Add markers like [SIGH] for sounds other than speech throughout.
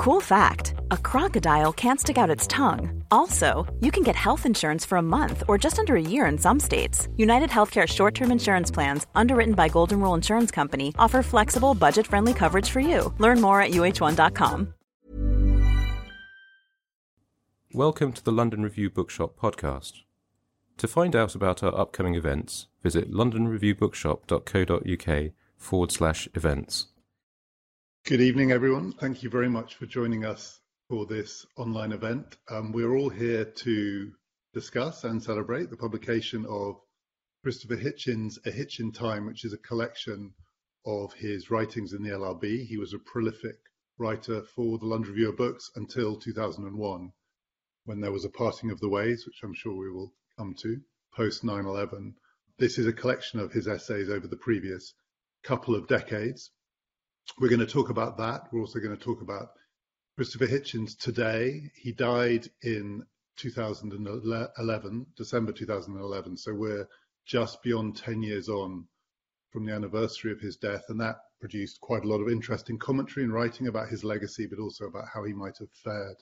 Cool fact a crocodile can't stick out its tongue. Also, you can get health insurance for a month or just under a year in some states. United Healthcare short term insurance plans, underwritten by Golden Rule Insurance Company, offer flexible, budget friendly coverage for you. Learn more at uh1.com. Welcome to the London Review Bookshop podcast. To find out about our upcoming events, visit londonreviewbookshop.co.uk forward slash events. Good evening, everyone. Thank you very much for joining us for this online event. Um, we're all here to discuss and celebrate the publication of Christopher Hitchens' A Hitch in Time, which is a collection of his writings in the LRB. He was a prolific writer for the London Review of Books until 2001, when there was a parting of the ways, which I'm sure we will come to, post 9 11. This is a collection of his essays over the previous couple of decades we're going to talk about that. We're also going to talk about Christopher Hitchens today. He died in 2011, December 2011. So we're just beyond 10 years on from the anniversary of his death. And that produced quite a lot of interesting commentary and writing about his legacy, but also about how he might have fared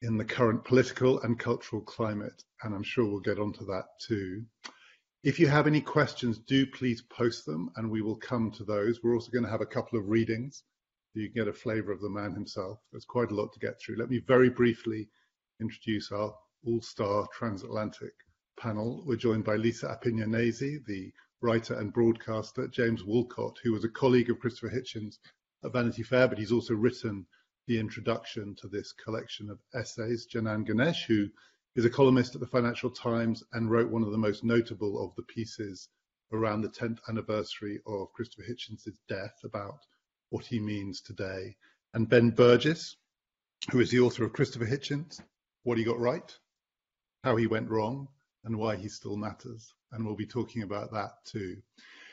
in the current political and cultural climate. And I'm sure we'll get onto that too. If you have any questions, do please post them and we will come to those. We're also going to have a couple of readings so you can get a flavor of the man himself. There's quite a lot to get through. Let me very briefly introduce our all-star transatlantic panel. We're joined by Lisa Appignanesi, the writer and broadcaster, James Wolcott, who was a colleague of Christopher Hitchens at Vanity Fair, but he's also written the introduction to this collection of essays. Janan Ganesh, who is a columnist at the Financial Times and wrote one of the most notable of the pieces around the 10th anniversary of Christopher Hitchens' death about what he means today. And Ben Burgis, who is the author of Christopher Hitchens, What He Got Right, How He Went Wrong, and Why He Still Matters. And we'll be talking about that too.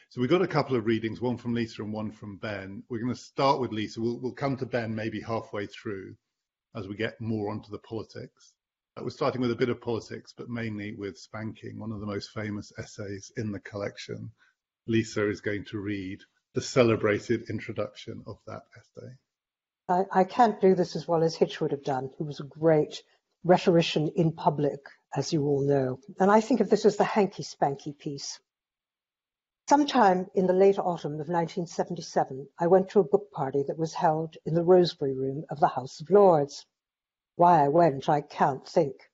So we've got a couple of readings, one from Lisa and one from Ben. We're going to start with Lisa. We'll, we'll come to Ben maybe halfway through as we get more onto the politics. Uh, we're starting with a bit of politics, but mainly with spanking, one of the most famous essays in the collection. Lisa is going to read the celebrated introduction of that essay. I, I can't do this as well as Hitch would have done, who was a great rhetorician in public, as you all know. And I think of this as the hanky spanky piece. Sometime in the late autumn of 1977, I went to a book party that was held in the Rosebery Room of the House of Lords. Why I went I can't think.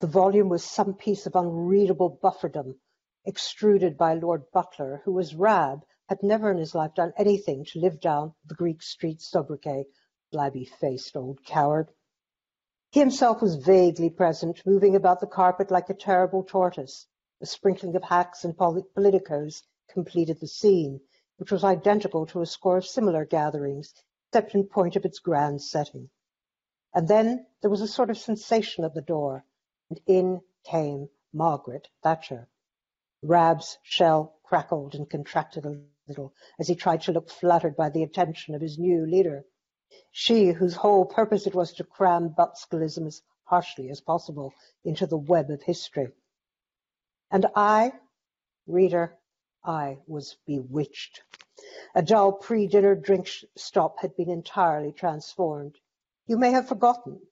The volume was some piece of unreadable bufferdom, extruded by Lord Butler, who, as Rab, had never in his life done anything to live down the Greek Street sobriquet, flabby-faced old coward. He himself was vaguely present, moving about the carpet like a terrible tortoise. A sprinkling of hacks and politicos completed the scene, which was identical to a score of similar gatherings, except in point of its grand setting. And then there was a sort of sensation at the door, and in came Margaret Thatcher. Rab's shell crackled and contracted a little as he tried to look flattered by the attention of his new leader. She, whose whole purpose it was to cram Butskellism as harshly as possible into the web of history. And I, reader, I was bewitched. A dull pre-dinner drink stop had been entirely transformed. You may have forgotten,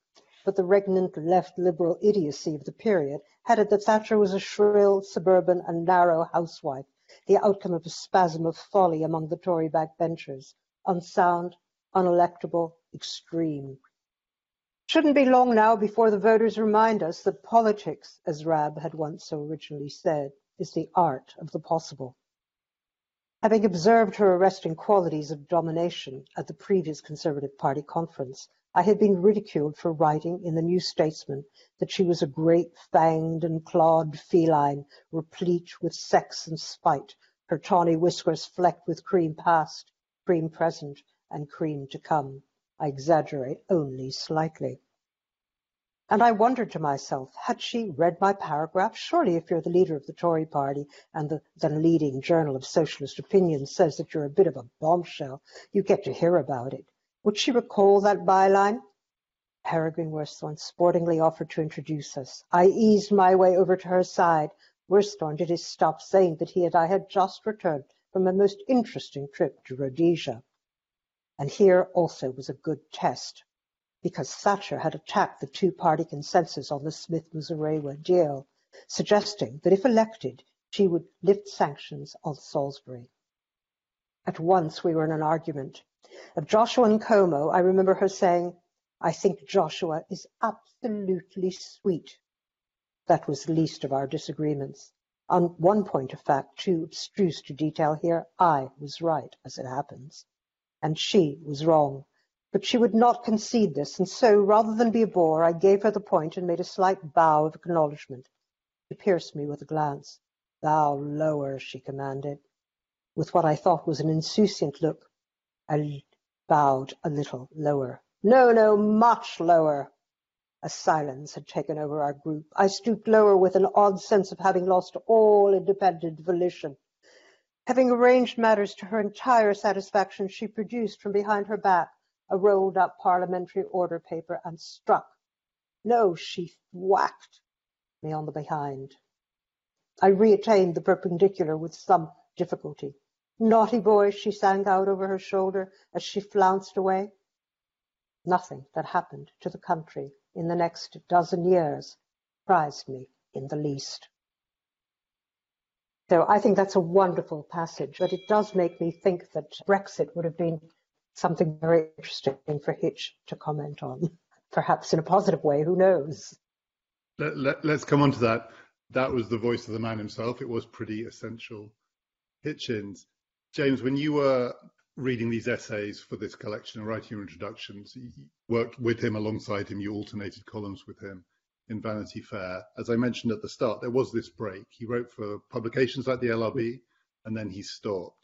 but the regnant left Liberal idiocy of the period had it that Thatcher was a shrill, suburban and narrow housewife, the outcome of a spasm of folly among the Tory backbenchers, unsound, unelectable, extreme. Shouldn't be long now before the voters remind us that politics, as Rab had once so originally said, is the art of the possible. Having observed her arresting qualities of domination at the previous Conservative Party conference, I had been ridiculed for writing in the New Statesman that she was a great fanged and clawed feline, replete with sex and spite, her tawny whiskers flecked with cream past. cream present and cream to come. I exaggerate only slightly. And I wondered to myself, had she read my paragraph? Surely if you're the leader of the Tory party and the then leading journal of socialist opinion says that you're a bit of a bombshell, you get to hear about it. Would she recall that byline? Peregrine Worsthorne sportingly offered to introduce us. I eased my way over to her side. Worsthorne did his stop saying that he and I had just returned from a most interesting trip to Rhodesia. And here also was a good test because Thatcher had attacked the two-party consensus on the Smith-Muzorewa deal, suggesting that if elected, she would lift sanctions on Salisbury. At once we were in an argument. Of Joshua Nkomo, I remember her saying, I think Joshua is absolutely sweet. That was the least of our disagreements. On one point of fact, too abstruse to detail here, I was right, as it happens, and she was wrong. But she would not concede this, and so, rather than be a bore, I gave her the point and made a slight bow of acknowledgment. She pierced me with a glance. Thou lower, she commanded. With what I thought was an insouciant look, I bowed a little lower. No, no, much lower. A silence had taken over our group. I stooped lower with an odd sense of having lost all independent volition. Having arranged matters to her entire satisfaction, she produced from behind her back a rolled up parliamentary order paper and struck. No, she whacked me on the behind. I reattained the perpendicular with some difficulty. Naughty boy, she sang out over her shoulder as she flounced away. Nothing that happened to the country in the next dozen years surprised me in the least. So I think that's a wonderful passage, but it does make me think that Brexit would have been something very interesting for Hitch to comment on, [LAUGHS] perhaps in a positive way, who knows? Let, let, let's come on to that. That was the voice of the man himself. It was pretty essential. Hitchens, James, when you were reading these essays for this collection and writing your introductions, you worked with him alongside him, you alternated columns with him in Vanity Fair. As I mentioned at the start, there was this break. He wrote for publications like the LRB and then he stopped.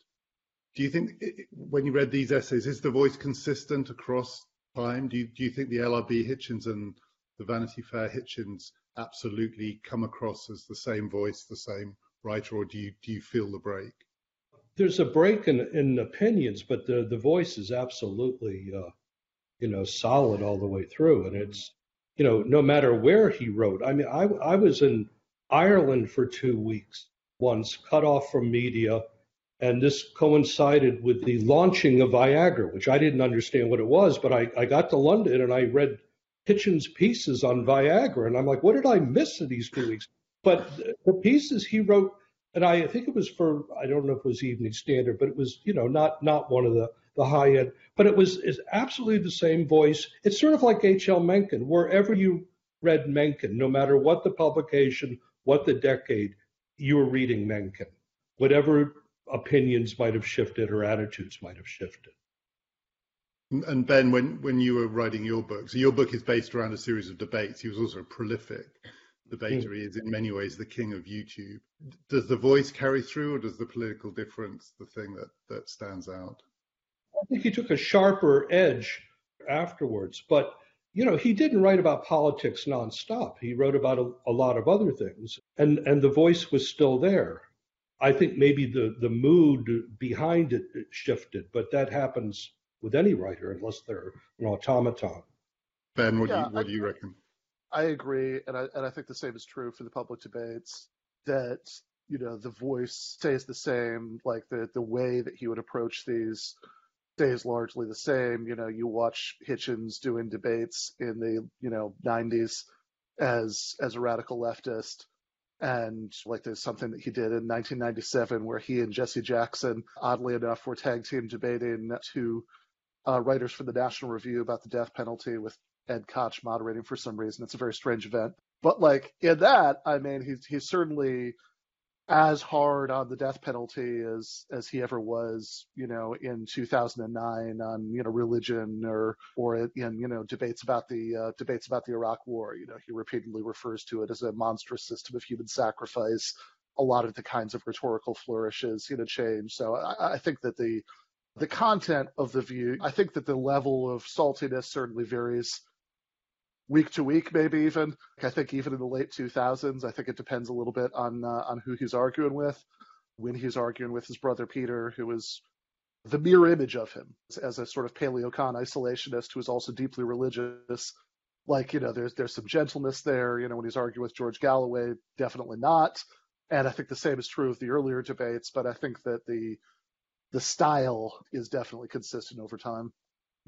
Do you think, when you read these essays, is the voice consistent across time? Do you, do you think the LRB Hitchens and the Vanity Fair Hitchens absolutely come across as the same voice, the same writer, or do you do you feel the break? There's a break in, in opinions, but the the voice is absolutely, uh, you know, solid all the way through, and it's, you know, no matter where he wrote. I mean, I I was in Ireland for two weeks once, cut off from media and this coincided with the launching of Viagra, which I didn't understand what it was, but I, I got to London and I read Hitchens' pieces on Viagra, and I'm like, what did I miss in these two weeks? But the pieces he wrote, and I think it was for I don't know if it was Evening Standard, but it was you know not not one of the the high end, but it was is absolutely the same voice. It's sort of like H.L. Mencken. Wherever you read Mencken, no matter what the publication, what the decade, you were reading Mencken. Whatever opinions might have shifted or attitudes might have shifted. And Ben, when, when you were writing your book, so your book is based around a series of debates. He was also prolific debater. Mm. Is in many ways the king of YouTube. Does the voice carry through or does the political difference the thing that, that stands out? I think he took a sharper edge afterwards, but you know, he didn't write about politics nonstop. He wrote about a, a lot of other things, and and the voice was still there. I think maybe the the mood behind it shifted, but that happens with any writer unless they're an automaton. Ben, what, yeah, do, you, what I, do you reckon? I agree, and I and I think the same is true for the public debates. That you know the voice stays the same, like the the way that he would approach these stays largely the same. You know, you watch Hitchens doing debates in the you know 90s as as a radical leftist and like there's something that he did in 1997 where he and Jesse Jackson, oddly enough, were tag team debating two uh, writers for the National Review about the death penalty with Ed Koch moderating for some reason. It's a very strange event. But like in that, I mean, he's he's certainly as hard on the death penalty as as he ever was, you know, in 2009 on you know religion or or in you know debates about the uh, debates about the Iraq War. You know, he repeatedly refers to it as a monstrous system of human sacrifice. A lot of the kinds of rhetorical flourishes, you know, change. So I, I think that the the content of the view, I think that the level of saltiness certainly varies week to week, maybe even. I think even in the late 2000s, I think it depends a little bit on uh, on who he's arguing with. When he's arguing with his brother Peter, who is the mirror image of him as a sort of paleocon isolationist who is also deeply religious. Like, you know, there's there's some gentleness there. You know, when he's arguing with George Galloway, definitely not. And I think the same is true of the earlier debates, but I think that the the style is definitely consistent over time.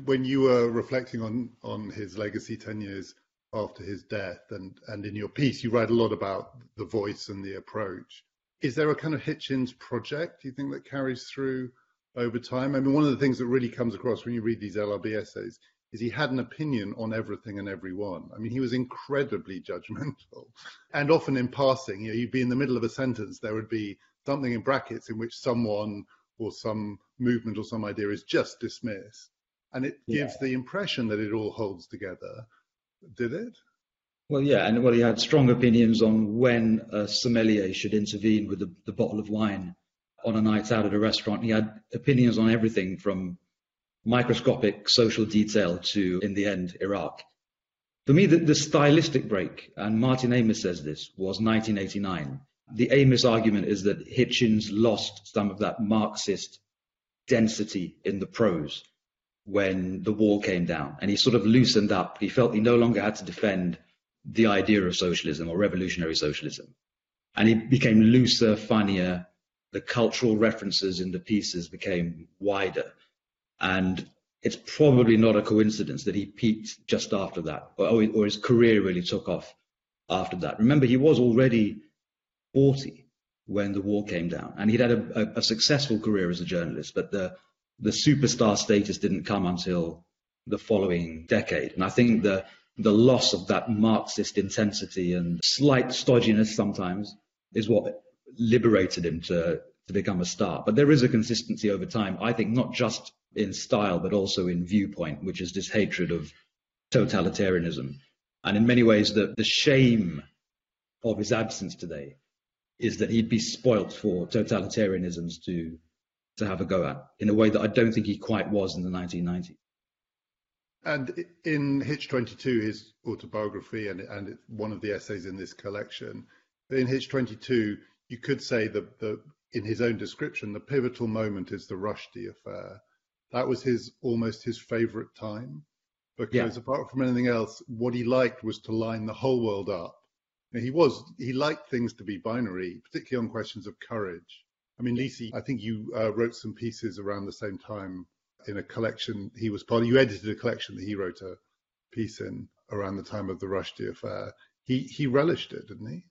When you were reflecting on on his legacy ten years after his death, and and in your piece, you write a lot about the voice and the approach. Is there a kind of Hitchens project do you think that carries through over time? I mean, one of the things that really comes across when you read these LRB essays is he had an opinion on everything and everyone. I mean, he was incredibly judgmental, [LAUGHS] and often in passing, you know, you'd be in the middle of a sentence, there would be something in brackets in which someone or some movement or some idea is just dismissed, and it gives yeah. the impression that it all holds together. Did it? Well, yeah, and well, he had strong opinions on when a sommelier should intervene with the, the bottle of wine on a night out at a restaurant. He had opinions on everything from microscopic social detail to, in the end, Iraq. For me, the, the stylistic break, and Martin Amis says this, was 1989. The Amis argument is that Hitchens lost some of that Marxist density in the prose when the wall came down, and he sort of loosened up. He felt he no longer had to defend the idea of socialism or revolutionary socialism. And he became looser, funnier. The cultural references in the pieces became wider. And it's probably not a coincidence that he peaked just after that, or, or his career really took off after that. Remember, he was already 40 when the war came down, and he'd had a, a, a successful career as a journalist, but the, the superstar status didn't come until the following decade. And I think the, the loss of that Marxist intensity and slight stodginess sometimes is what liberated him to, to become a star. But there is a consistency over time, I think, not just in style, but also in viewpoint, which is this hatred of totalitarianism. And in many ways, the, the shame of his absence today is that he'd be spoilt for totalitarianisms to, to have a go at in a way that I don't think he quite was in the 1990s. And in Hitch 22, his autobiography, and, and one of the essays in this collection, in Hitch 22, you could say that the, in his own description, the pivotal moment is the Rushdie affair that was his almost his favorite time because yeah. apart from anything else, what he liked was to line the whole world up. And he was he liked things to be binary, particularly on questions of courage. I mean, Lisi, I think you uh, wrote some pieces around the same time in a collection he was part of. You edited a collection that he wrote a piece in around the time of the Rushdie affair. He he relished it, didn't he?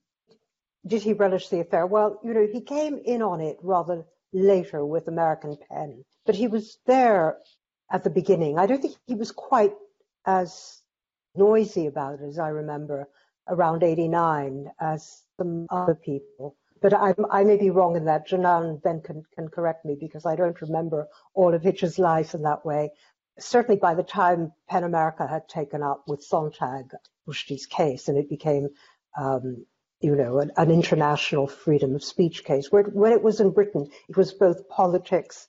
Did he relish the affair? Well, you know, he came in on it rather later with American PEN but he was there at the beginning. I don't think he was quite as noisy about it as I remember around 89 as some other people. But I, I may be wrong in that. Janan then can, can correct me because I don't remember all of Hitch's life in that way. Certainly by the time PEN America had taken up with Sontag Rushdie's case and it became, um, you know, an, an, international freedom of speech case. Where, when it was in Britain, it was both politics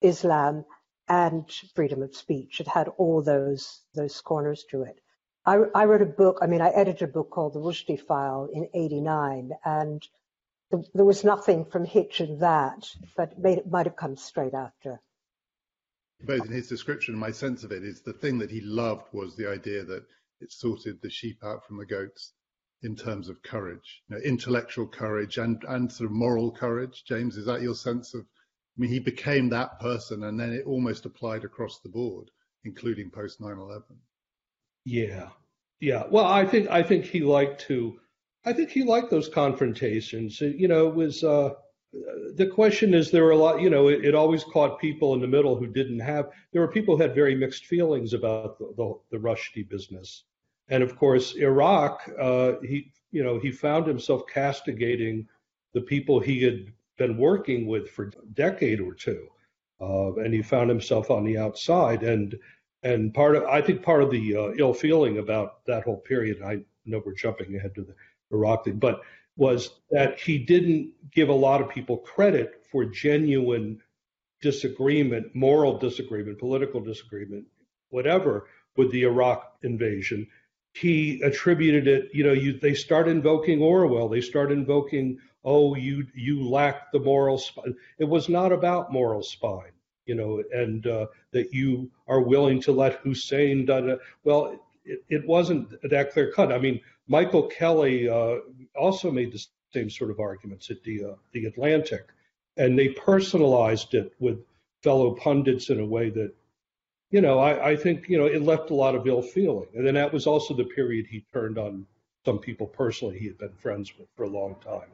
Islam and freedom of speech. It had all those those corners to it. I, I wrote a book. I mean, I edited a book called The Rushdie File in '89, and there was nothing from Hitch in that, but it might have come straight after. Both in his description, and my sense of it is the thing that he loved was the idea that it sorted the sheep out from the goats in terms of courage, you know, intellectual courage and and sort of moral courage. James, is that your sense of I mean, he became that person, and then it almost applied across the board, including post 9/11. Yeah, yeah. Well, I think I think he liked to. I think he liked those confrontations. You know, it was uh, the question is there were a lot. You know, it, it, always caught people in the middle who didn't have. There were people who had very mixed feelings about the the, the Rushdie business, and of course, Iraq. Uh, he you know he found himself castigating the people he had been working with for a decade or two, uh, and he found himself on the outside. And and part of I think part of the uh, ill feeling about that whole period. I know we're jumping ahead to the Thing, but was that he didn't give a lot of people credit for genuine disagreement, moral disagreement, political disagreement, whatever, with the Iraq invasion, he attributed it, you know, you, they start invoking Orwell, they start invoking, oh, you you lack the moral spine. It was not about moral spine, you know, and uh, that you are willing to let Hussein. Well, it, it wasn't that clear cut. I mean, Michael Kelly uh, also made the same sort of arguments at the uh, the Atlantic, and they personalized it with fellow pundits in a way that you know, I, I think, you know, it left a lot of ill feeling. And then that was also the period he turned on some people personally he had been friends with for a long time.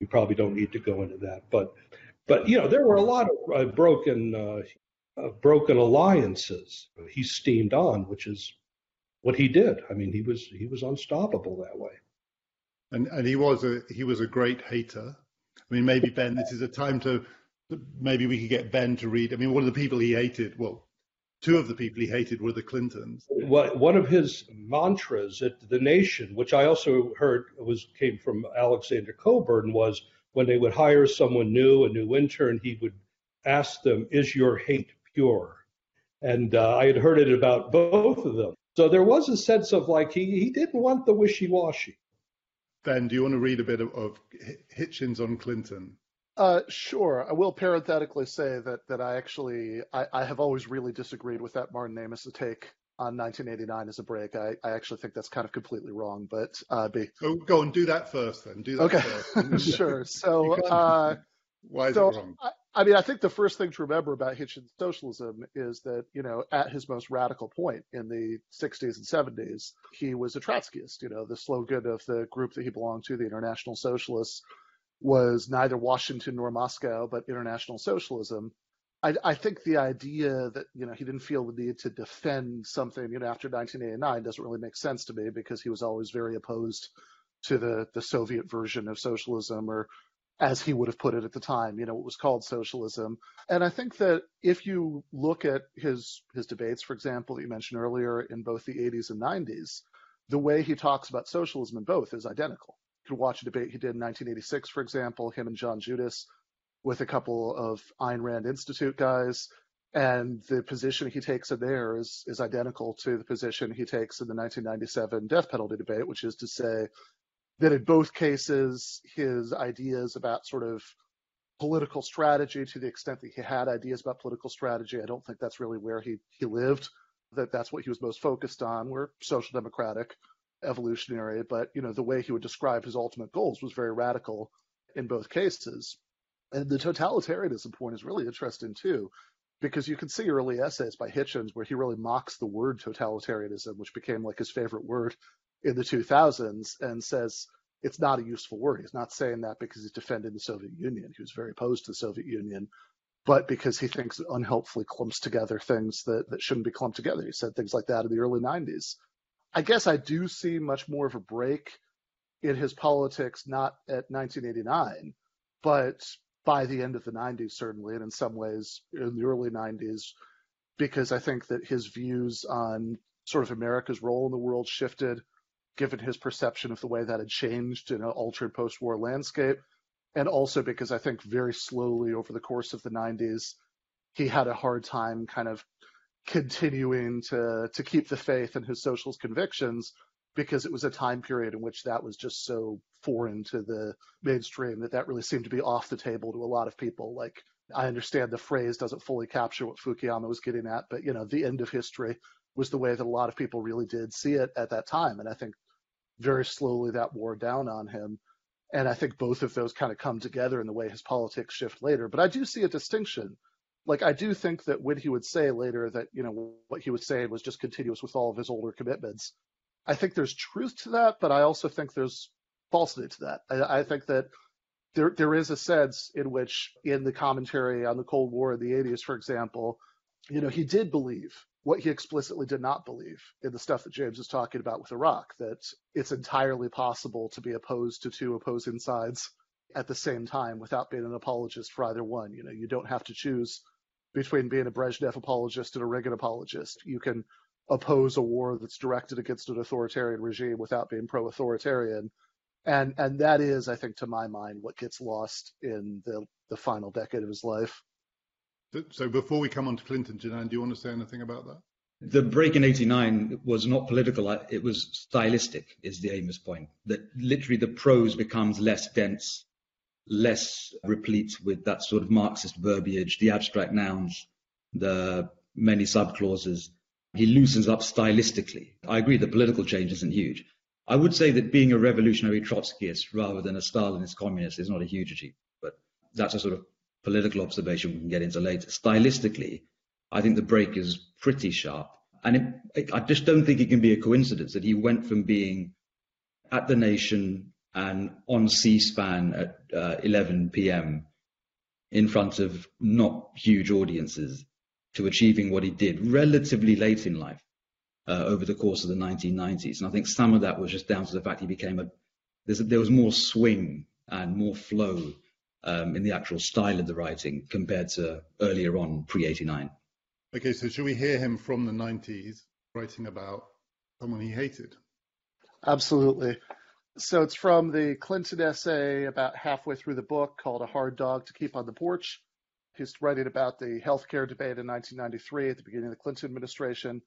We probably don't need to go into that, but, but you know, there were a lot of uh, broken, uh, uh, broken alliances. He steamed on, which is what he did. I mean, he was he was unstoppable that way. And and he was a he was a great hater. I mean, maybe Ben, this is a time to maybe we could get Ben to read. I mean, one of the people he hated, well, two of the people he hated were the Clintons. One of his mantras at the Nation, which I also heard was came from Alexander Cockburn, was when they would hire someone new, a new intern, he would ask them, "Is your hate pure?" And uh, I had heard it about both of them. So there was a sense of like he he didn't want the wishy-washy. Ben, do you want to read a bit of, of Hitchens on Clinton? Uh, sure. I will parenthetically say that that I actually I, I have always really disagreed with that Martin Amis take on 1989 as a break. I, I actually think that's kind of completely wrong. But uh, be oh, go and do that first, then. Do that okay. first. [LAUGHS] sure. [LAUGHS] So uh, [LAUGHS] why is so, it wrong? I, I mean, I think the first thing to remember about Hitchens' socialism is that, you know, at his most radical point in the 60s and 70s, he was a Trotskyist. You know, the slogan of the group that he belonged to, the International Socialists, was neither Washington nor Moscow, but international socialism. I, I, think the idea that you know he didn't feel the need to defend something you know after 1989 doesn't really make sense to me because he was always very opposed to the the Soviet version of socialism or as he would have put it at the time you know it was called socialism and I think that if you look at his his debates for example that you mentioned earlier in both the 80s and 90s the way he talks about socialism in both is identical You could watch a debate he did in 1986, for example, him and John Judis with a couple of Ayn Rand Institute guys. And the position he takes in there is, is identical to the position he takes in the 1997 death penalty debate, which is to say that in both cases, his ideas about sort of political strategy, to the extent that he had ideas about political strategy, I don't think that's really where he, he lived, that that's what he was most focused on, were social democratic evolutionary, but you know the way he would describe his ultimate goals was very radical in both cases. And the totalitarianism point is really interesting too, because you can see early essays by Hitchens where he really mocks the word totalitarianism, which became like his favorite word in the 2000s, and says it's not a useful word. He's not saying that because he's defending the Soviet Union. He was very opposed to the Soviet Union, but because he thinks it unhelpfully clumps together things that, that shouldn't be clumped together. He said things like that in the early 90s. I guess I do see much more of a break in his politics, not at 1989, but by the end of the 90s, certainly, and in some ways in the early 90s, because I think that his views on sort of America's role in the world shifted, given his perception of the way that had changed in an altered post war landscape. And also because I think very slowly over the course of the 90s, he had a hard time kind of continuing to to keep the faith in his socialist convictions because it was a time period in which that was just so foreign to the mainstream that that really seemed to be off the table to a lot of people like i understand the phrase doesn't fully capture what fukuyama was getting at but you know the end of history was the way that a lot of people really did see it at that time and i think very slowly that wore down on him. And i think both of those kind of come together in the way his politics shift later. But i do see a distinction. Like I do think that when he would say later that you know what he was saying was just continuous with all of his older commitments, I think there's truth to that, but I also think there's falsity to that. I, I think that there there is a sense in which in the commentary on the Cold War in the 80s, for example, you know he did believe what he explicitly did not believe in the stuff that James is talking about with Iraq, that it's entirely possible to be opposed to two opposing sides at the same time without being an apologist for either one. You know, you don't have to choose between being a Brezhnev apologist and a Reagan apologist. You can oppose a war that's directed against an authoritarian regime without being pro-authoritarian. And and that is, I think, to my mind, what gets lost in the the final decade of his life. So before we come on to Clinton, Janan, do you want to say anything about that? The break in 89 was not political, it was stylistic, is the Amis point. That literally the prose becomes less dense, less replete with that sort of Marxist verbiage, the abstract nouns, the many subclauses. He loosens up stylistically. I agree the political change isn't huge. I would say that being a revolutionary Trotskyist rather than a Stalinist communist is not a huge achievement, but that's a sort of political observation we can get into later. Stylistically, I think the break is pretty sharp. And it, I just don't think it can be a coincidence that he went from being at the nation and on C-SPAN at uh, 11 p.m. in front of not huge audiences to achieving what he did relatively late in life uh, over the course of the 1990s. And I think some of that was just down to the fact he became a, there was more swing and more flow um, in the actual style of the writing compared to earlier on pre 89. Okay, so should we hear him from the 90s writing about someone he hated? Absolutely. So it's from the Clinton essay about halfway through the book called A Hard Dog to Keep on the Porch. He's writing about the healthcare debate in 1993 at the beginning of the Clinton administration.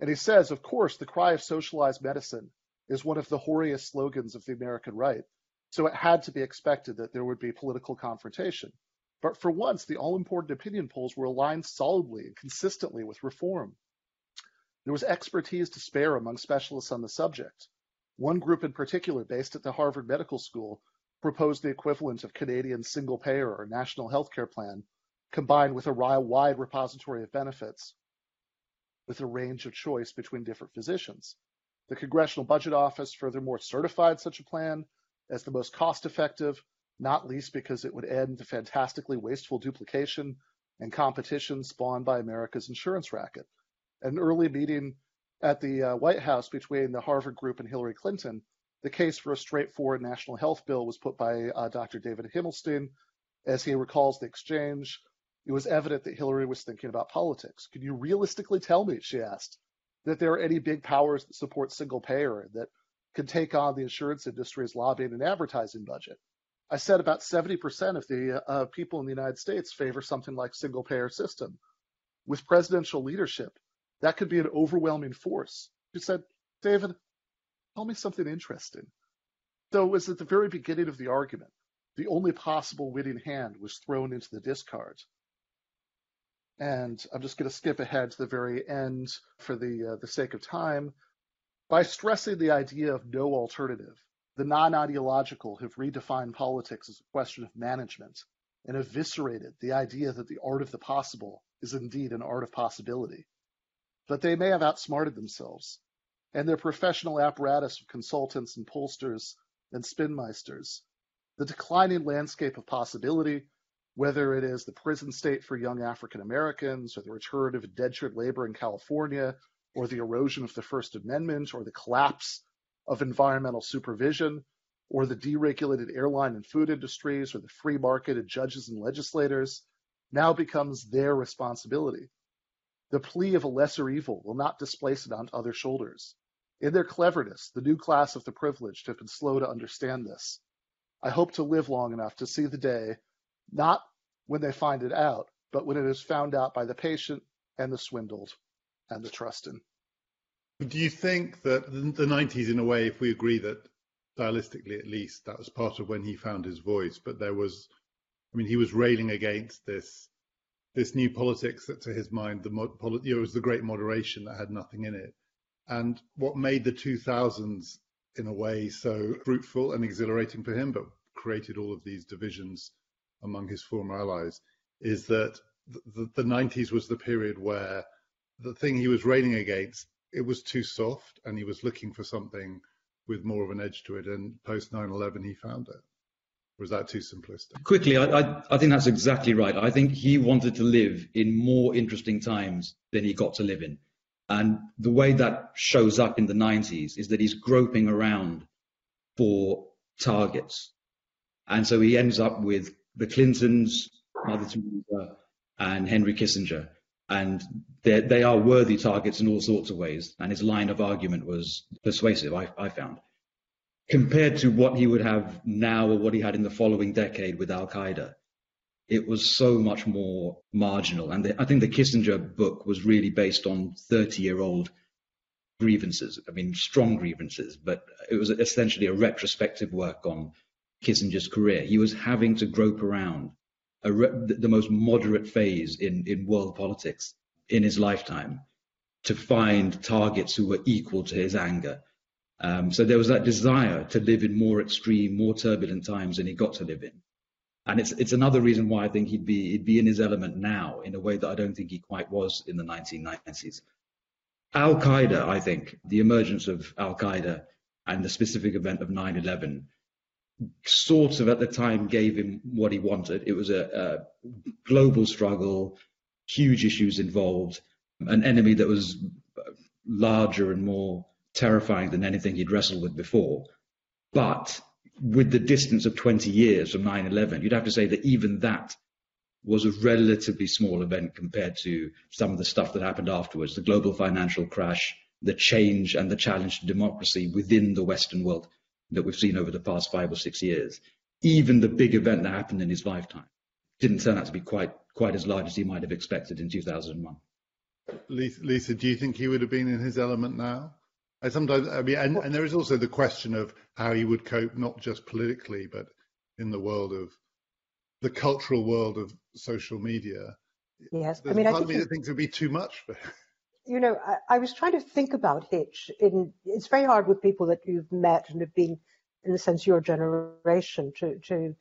And he says, of course, the cry of socialized medicine is one of the hoariest slogans of the American right. So it had to be expected that there would be political confrontation. But for once, the all important opinion polls were aligned solidly and consistently with reform. There was expertise to spare among specialists on the subject. One group in particular, based at the Harvard Medical School, proposed the equivalent of Canadian single payer or national health care plan, combined with a wide repository of benefits with a range of choice between different physicians. The Congressional Budget Office furthermore certified such a plan as the most cost effective not least because it would end the fantastically wasteful duplication and competition spawned by America's insurance racket. An early meeting at the uh, White House between the Harvard Group and Hillary Clinton, the case for a straightforward national health bill was put by uh, Dr. David Himmelstein. As he recalls the exchange, it was evident that Hillary was thinking about politics. Can you realistically tell me, she asked, that there are any big powers that support single payer that can take on the insurance industry's lobbying and advertising budget? I said about 70% of the uh, people in the United States favor something like single payer system. With presidential leadership, that could be an overwhelming force. She said, David, tell me something interesting. So it was at the very beginning of the argument. The only possible winning hand was thrown into the discard. And I'm just going to skip ahead to the very end for the uh, the sake of time by stressing the idea of no alternative the non-ideological have redefined politics as a question of management and eviscerated the idea that the art of the possible is indeed an art of possibility. But they may have outsmarted themselves, and their professional apparatus of consultants and pollsters and spinmeisters, the declining landscape of possibility, whether it is the prison state for young African Americans or the return of indentured labor in California, or the erosion of the First Amendment, or the collapse of environmental supervision, or the deregulated airline and food industries, or the free market of judges and legislators, now becomes their responsibility. The plea of a lesser evil will not displace it onto other shoulders. In their cleverness, the new class of the privileged have been slow to understand this. I hope to live long enough to see the day, not when they find it out, but when it is found out by the patient and the swindled and the trusted. Do you think that the 90s, in a way, if we agree that stylistically at least, that was part of when he found his voice, but there was, I mean, he was railing against this this new politics that to his mind, the you know, was the great moderation that had nothing in it. And what made the 2000s, in a way, so fruitful and exhilarating for him, but created all of these divisions among his former allies, is that the, the, the 90s was the period where the thing he was railing against it was too soft and he was looking for something with more of an edge to it. And post 9 11, he found it. Was that too simplistic? Quickly, I, I, I, think that's exactly right. I think he wanted to live in more interesting times than he got to live in. And the way that shows up in the 90s is that he's groping around for targets. And so he ends up with the Clintons, Mother Teresa, and Henry Kissinger and they are worthy targets in all sorts of ways. And his line of argument was persuasive, I, I, found, compared to what he would have now or what he had in the following decade with Al Qaeda. it was so much more marginal. And the, I think the Kissinger book was really based on 30 year old grievances. I mean, strong grievances, but it was essentially a retrospective work on Kissinger's career. He was having to grope around re- the most moderate phase in, in world politics in his lifetime to find targets who were equal to his anger. Um, so there was that desire to live in more extreme, more turbulent times than he got to live in. And it's it's another reason why I think he'd be he'd be in his element now in a way that I don't think he quite was in the 1990s. Al Qaeda, I think, the emergence of Al Qaeda and the specific event of 9 11 sort of at the time gave him what he wanted. It was a, a global struggle, huge issues involved, an enemy that was larger and more terrifying than anything he'd wrestled with before. But with the distance of 20 years from 9 11, you'd have to say that even that was a relatively small event compared to some of the stuff that happened afterwards the global financial crash, the change and the challenge to democracy within the Western world that we've seen over the past five or six years. Even the big event that happened in his lifetime didn't turn out to be quite quite as large as he might have expected in 2001. Lisa, Lisa do you think he would have been in his element now? I sometimes, I mean, and, and there is also the question of how he would cope, not just politically, but in the world of the cultural world of social media. Yes, There's I mean, part I of think me that thinks it would be too much for him. You know, I, I, was trying to think about Hitch. In it's very hard with people that you've met and have been, in a sense, your generation to to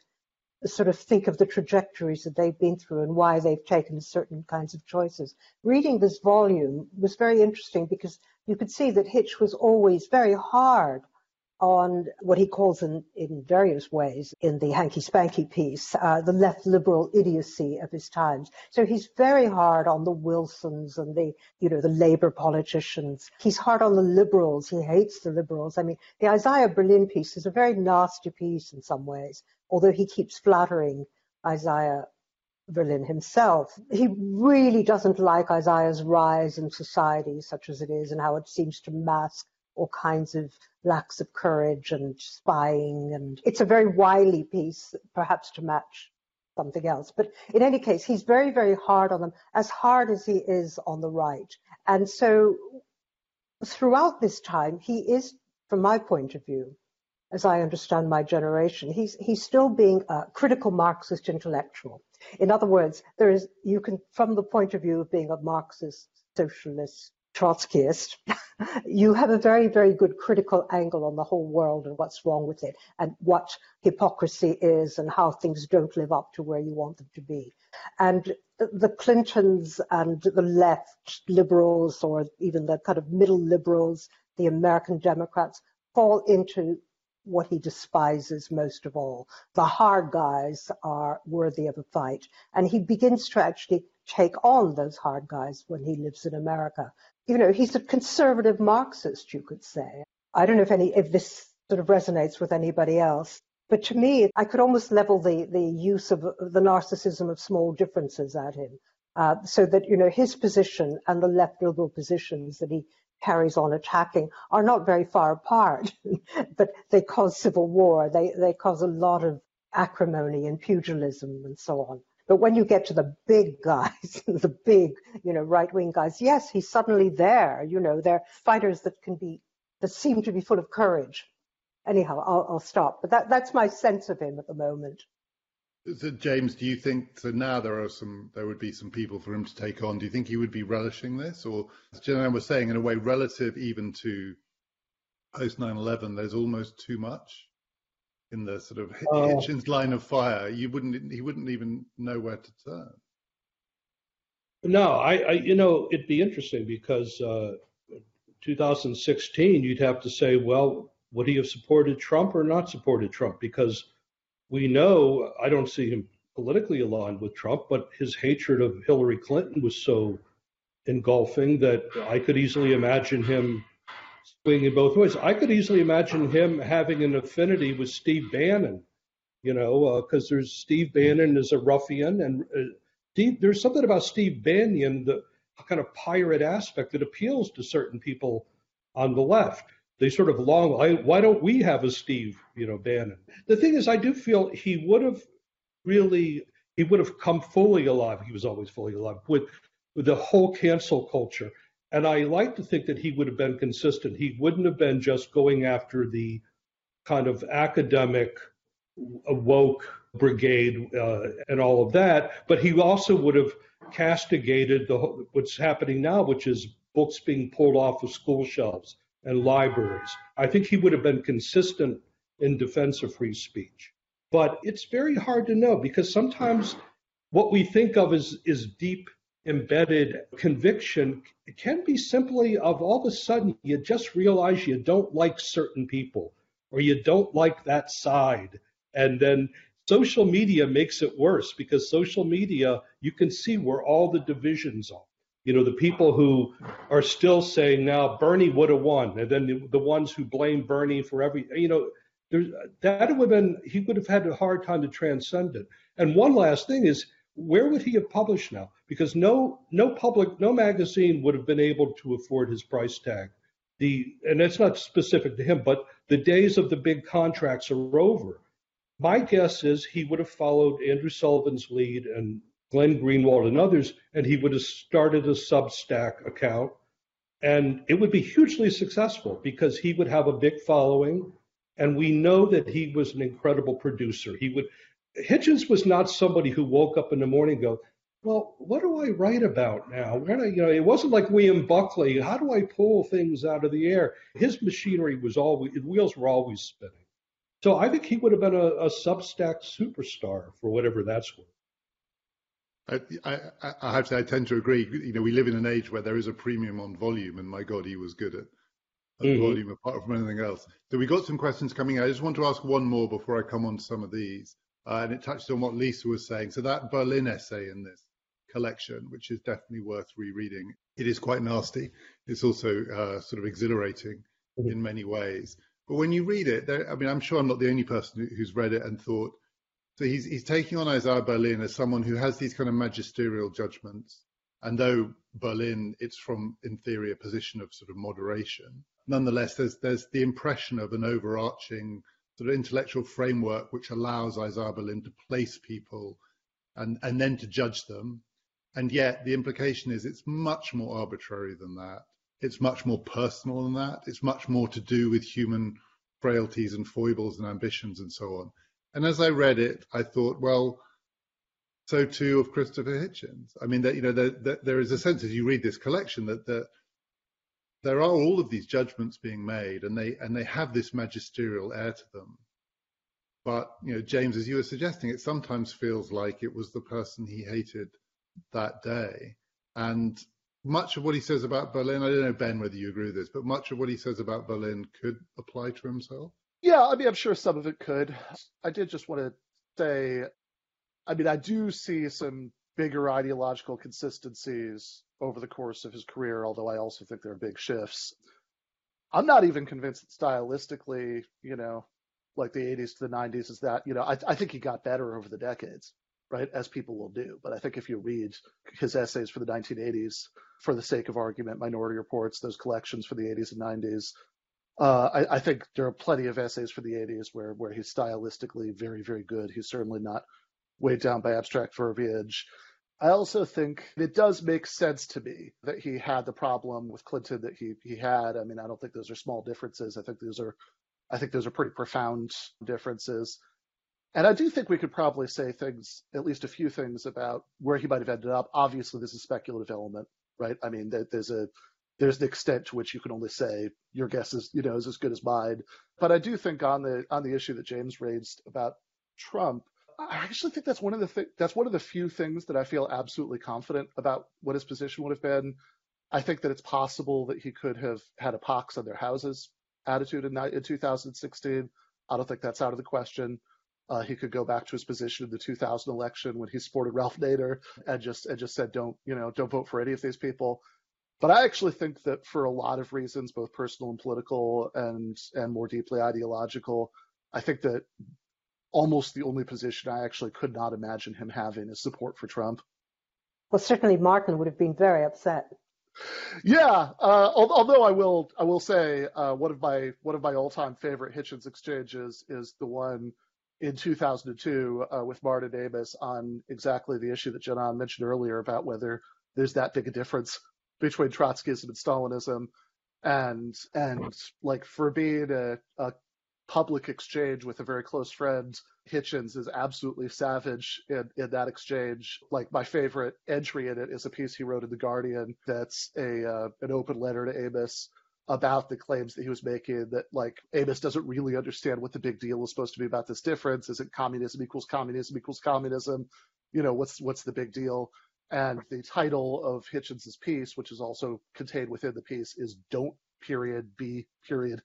sort of think of the trajectories that they've been through and why they've taken certain kinds of choices. Reading this volume was very interesting because you could see that Hitch was always very hard on what he calls in, in various ways in the hanky spanky piece, uh, the left liberal idiocy of his times. So he's very hard on the Wilsons and the, you know, the labor politicians. He's hard on the liberals. He hates the liberals. I mean, the Isaiah Berlin piece is a very nasty piece in some ways, although he keeps flattering Isaiah Berlin himself. He really doesn't like Isaiah's rise in society, such as it is, and how it seems to mask all kinds of lacks of courage and spying. And it's a very wily piece, perhaps to match something else. But in any case, he's very, very hard on them, as hard as he is on the right. And so throughout this time, he is, from my point of view, as I understand my generation, he's he's still being a critical Marxist intellectual. In other words, there is you can, from the point of view of being a Marxist socialist Trotskyist, [LAUGHS] you have a very, very good critical angle on the whole world and what's wrong with it and what hypocrisy is and how things don't live up to where you want them to be. And the Clintons and the left liberals or even the kind of middle liberals, the American Democrats, fall into what he despises most of all. The hard guys are worthy of a fight. And he begins to actually take on those hard guys when he lives in America you know, he's a conservative Marxist, you could say. I don't know if any if this sort of resonates with anybody else. But to me, I could almost level the, the use of the narcissism of small differences at him. Uh, so that, you know, his position and the left liberal positions that he carries on attacking are not very far apart, [LAUGHS] but they cause civil war. They, they cause a lot of acrimony and pugilism and so on. But when you get to the big [LAUGHS] guys, the big, you know, right wing guys, yes, he's suddenly there. You know, they're fighters that can be, that seem to be full of courage. Anyhow, I'll, I'll stop. But that, that's my sense of him at the moment. So James, do you think so? Now there are some, there would be some people for him to take on. Do you think he would be relishing this, or as Jen was saying, in a way relative even to post 9/11, there's almost too much? in the sort of uh, Hitchens line of fire, you wouldn't he wouldn't even know where to turn. No, I, I you know it'd be interesting because uh, 2016 you'd have to say, well, would he have supported Trump or not supported Trump? Because we know I don't see him politically aligned with Trump, but his hatred of Hillary Clinton was so engulfing that I could easily imagine him swinging both ways. I could easily imagine him having an affinity with Steve Bannon, you know, because uh, there's Steve Bannon is a ruffian, and uh, Steve, there's something about Steve Bannon, the kind of pirate aspect that appeals to certain people on the left. They sort of long, why don't we have a Steve, you know, Bannon? The thing is, I do feel he would have really, he would have come fully alive. He was always fully alive with, with the whole cancel culture. And I like to think that he would have been consistent. He wouldn't have been just going after the kind of academic woke brigade uh, and all of that, but he also would have castigated the, what's happening now, which is books being pulled off of school shelves and libraries. I think he would have been consistent in defense of free speech. But it's very hard to know because sometimes what we think of as is deep embedded conviction can be simply of all of a sudden you just realize you don't like certain people or you don't like that side. And then social media makes it worse because social media, you can see where all the divisions are. You know, the people who are still saying now Bernie would have won, and then the, the ones who blame Bernie for every, you know, that would have been, he would have had a hard time to transcend it. And one last thing is, where would he have published now? Because no, no public, no magazine would have been able to afford his price tag. The, and that's not specific to him, but the days of the big contracts are over. My guess is he would have followed Andrew Sullivan's lead and Glenn Greenwald and others, and he would have started a Substack account. And it would be hugely successful because he would have a big following. And we know that he was an incredible producer. He would, Hitchens was not somebody who woke up in the morning and go, well, what do I write about now? Where I, you know, it wasn't like William Buckley. How do I pull things out of the air? His machinery was always, wheels were always spinning. So I think he would have been a, a Substack superstar for whatever that's worth. I, I, I, have to say, I tend to agree. You know, we live in an age where there is a premium on volume, and my God, he was good at, at mm-hmm. volume apart from anything else. So we got some questions coming. I just want to ask one more before I come on to some of these, uh, and it touches on what Lisa was saying. So that Berlin essay in this collection, which is definitely worth rereading. It is quite nasty. It's also uh, sort of exhilarating mm-hmm. in many ways. But when you read it, there, I mean, I'm sure I'm not the only person who's read it and thought so he's he's taking on Isaiah Berlin as someone who has these kind of magisterial judgments, and though Berlin, it's from in theory a position of sort of moderation. Nonetheless, there's there's the impression of an overarching sort of intellectual framework which allows Isaiah Berlin to place people and and then to judge them. And yet the implication is it's much more arbitrary than that. It's much more personal than that. It's much more to do with human frailties and foibles and ambitions and so on. And as I read it, I thought, well, so too of Christopher Hitchens. I mean, that you know, that there is a sense as you read this collection that that there are all of these judgments being made, and they and they have this magisterial air to them. But you know, James, as you were suggesting, it sometimes feels like it was the person he hated that day, and much of what he says about Berlin, I don't know Ben whether you agree with this, but much of what he says about Berlin could apply to himself. Yeah, I mean, I'm sure some of it could. I did just want to say, I mean, I do see some bigger ideological consistencies over the course of his career, although I also think there are big shifts. I'm not even convinced that stylistically, you know, like the 80s to the 90s is that, you know, I, I think he got better over the decades, right, as people will do. But I think if you read his essays for the 1980s, for the sake of argument, Minority Reports, those collections for the 80s and 90s, uh, I, I, think there are plenty of essays for the 80s where where he's stylistically very very good. He's certainly not weighed down by abstract verbiage. I also think it does make sense to me that he had the problem with Clinton that he he had. I mean, I don't think those are small differences. I think those are I think those are pretty profound differences. And I do think we could probably say things, at least a few things about where he might have ended up. Obviously, there's a speculative element, right? I mean, there's a there's the extent to which you can only say your guess is you know is as good as mine. But I do think on the on the issue that James raised about Trump, I actually think that's one of the th- that's one of the few things that I feel absolutely confident about what his position would have been. I think that it's possible that he could have had a pox on their houses attitude in, in 2016. I don't think that's out of the question. Uh, he could go back to his position in the 2000 election when he supported Ralph Nader and just and just said, "Don't you know, don't vote for any of these people." But I actually think that for a lot of reasons, both personal and political and and more deeply ideological, I think that almost the only position I actually could not imagine him having is support for Trump. Well, certainly Martin would have been very upset. Yeah, uh, although I will I will say uh, one of my one of my all time favorite Hitchens exchanges is the one in 2002 uh, with Martin Amis on exactly the issue that Janan mentioned earlier about whether there's that big a difference between Trotskyism and Stalinism. And and like for being a, a public exchange with a very close friend, Hitchens is absolutely savage in, in that exchange. Like my favorite entry in it is a piece he wrote in the Guardian that's a uh, an open letter to Amis about the claims that he was making that like Amis doesn't really understand what the big deal is supposed to be about this difference. Is it communism equals communism equals communism? You know, what's what's the big deal? And the title of Hitchens's piece, which is also contained within the piece, is "Don't period be period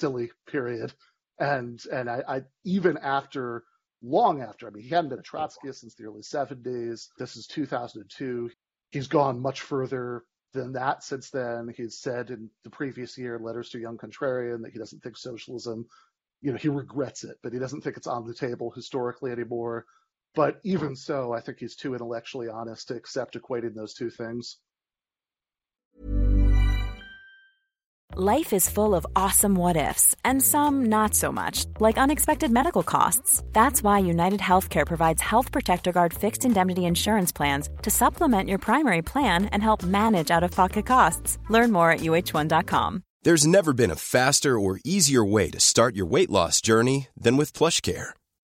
silly period." And and I, I even after long after, I mean, he hadn't been a Trotskyist since the early 70s. This is 2002. He's gone much further than that since then. He's said in the previous year letters to Young Contrarian that he doesn't think socialism, you know, he regrets it, but he doesn't think it's on the table historically anymore. But even so, I think he's too intellectually honest to accept equating those two things. Life is full of awesome what ifs, and some not so much, like unexpected medical costs. That's why United Healthcare provides Health Protector Guard fixed indemnity insurance plans to supplement your primary plan and help manage out of pocket costs. Learn more at uh1.com. There's never been a faster or easier way to start your weight loss journey than with PlushCare.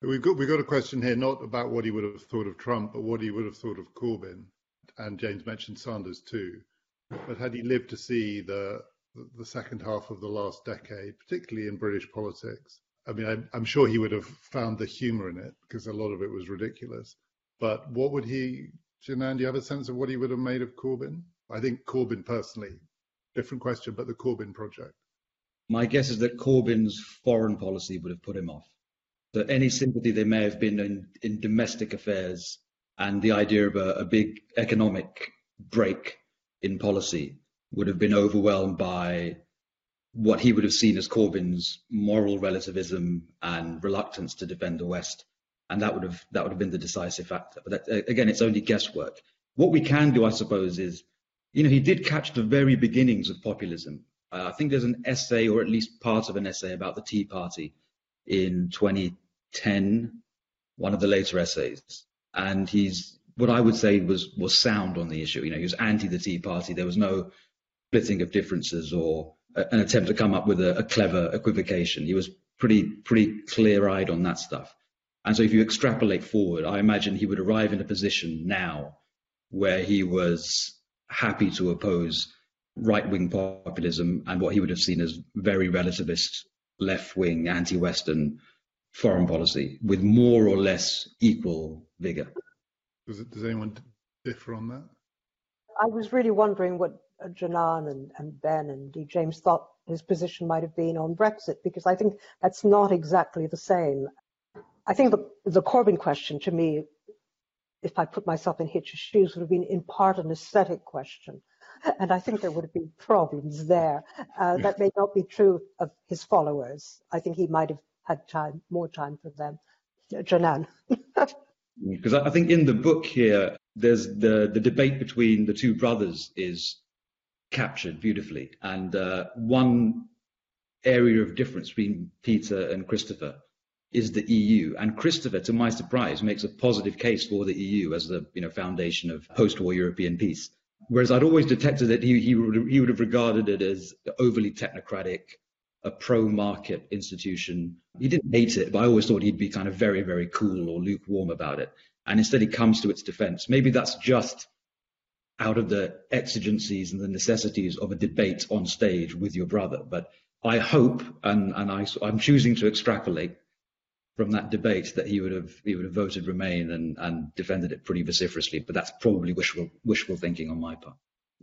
We've got we've got a question here, not about what he would have thought of Trump, but what he would have thought of Corbyn. And James mentioned Sanders too. But had he lived to see the the second half of the last decade, particularly in British politics, I mean, I, I'm sure he would have found the humour in it because a lot of it was ridiculous. But what would he, Janan, do you have a sense of what he would have made of Corbyn? I think Corbyn personally, different question, but the Corbyn project. My guess is that Corbyn's foreign policy would have put him off that any sympathy there may have been in, in domestic affairs and the idea of a, a big economic break in policy would have been overwhelmed by what he would have seen as Corbyn's moral relativism and reluctance to defend the West, and that would have that would have been the decisive factor. But that, again, it's only guesswork. What we can do, I suppose, is you know he did catch the very beginnings of populism. Uh, I think there's an essay, or at least part of an essay, about the Tea Party in 2010, one of the later essays. And he's what I would say was was sound on the issue. You know, he was anti the Tea Party. There was no splitting of differences or an attempt to come up with a, a clever equivocation. He was pretty pretty clear eyed on that stuff. And so if you extrapolate forward, I imagine he would arrive in a position now where he was happy to oppose right wing populism and what he would have seen as very relativist left wing, anti Western foreign policy with more or less equal vigor. Does, it, does anyone differ on that? I was really wondering what uh, Janan and, and Ben and D. James thought his position might have been on Brexit, because I think that's not exactly the same. I think the, the Corbyn question to me, if I put myself in Hitch's shoes, would have been in part an aesthetic question and I think there would have been problems there. Uh, that may not be true of his followers. I think he might have had time, more time for them. Janan. [LAUGHS] Because I think in the book here, there's the, the debate between the two brothers is captured beautifully. And uh, one area of difference between Peter and Christopher is the EU. And Christopher, to my surprise, makes a positive case for the EU as the you know, foundation of post-war European peace. Whereas I'd always detected that he, he, would, he would have regarded it as overly technocratic, a pro-market institution. He didn't hate it, but I always thought he'd be kind of very, very cool or lukewarm about it. And instead he comes to its defense. Maybe that's just out of the exigencies and the necessities of a debate on stage with your brother. But I hope, and, and I, I'm choosing to extrapolate from that debate that he would have he would have voted Remain and, and defended it pretty vociferously. But that's probably wishful wishful thinking on my part.